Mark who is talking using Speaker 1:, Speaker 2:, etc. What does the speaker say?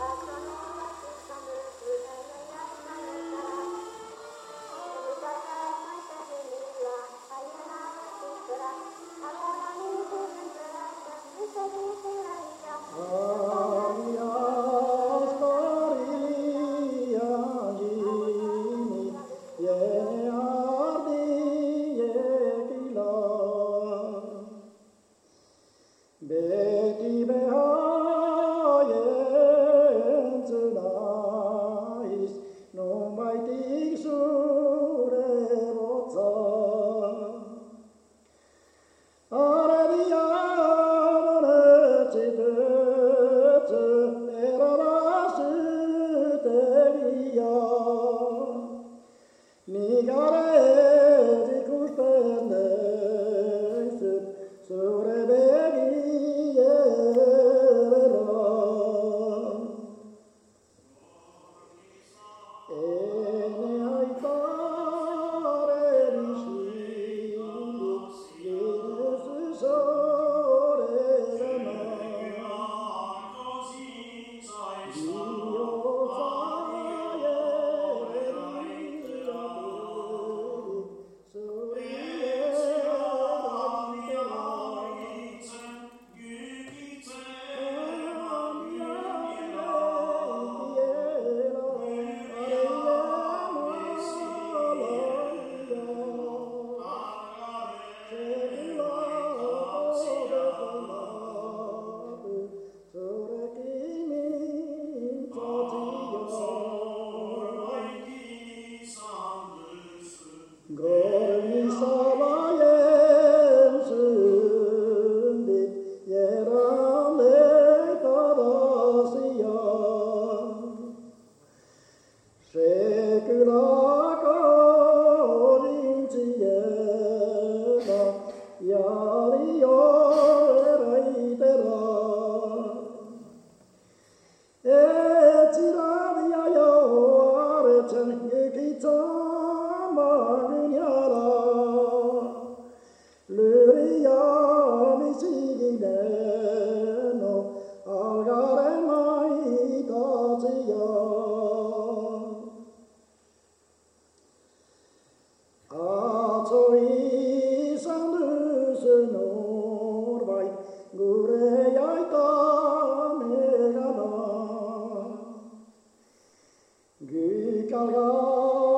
Speaker 1: Okay.
Speaker 2: Ni Oh.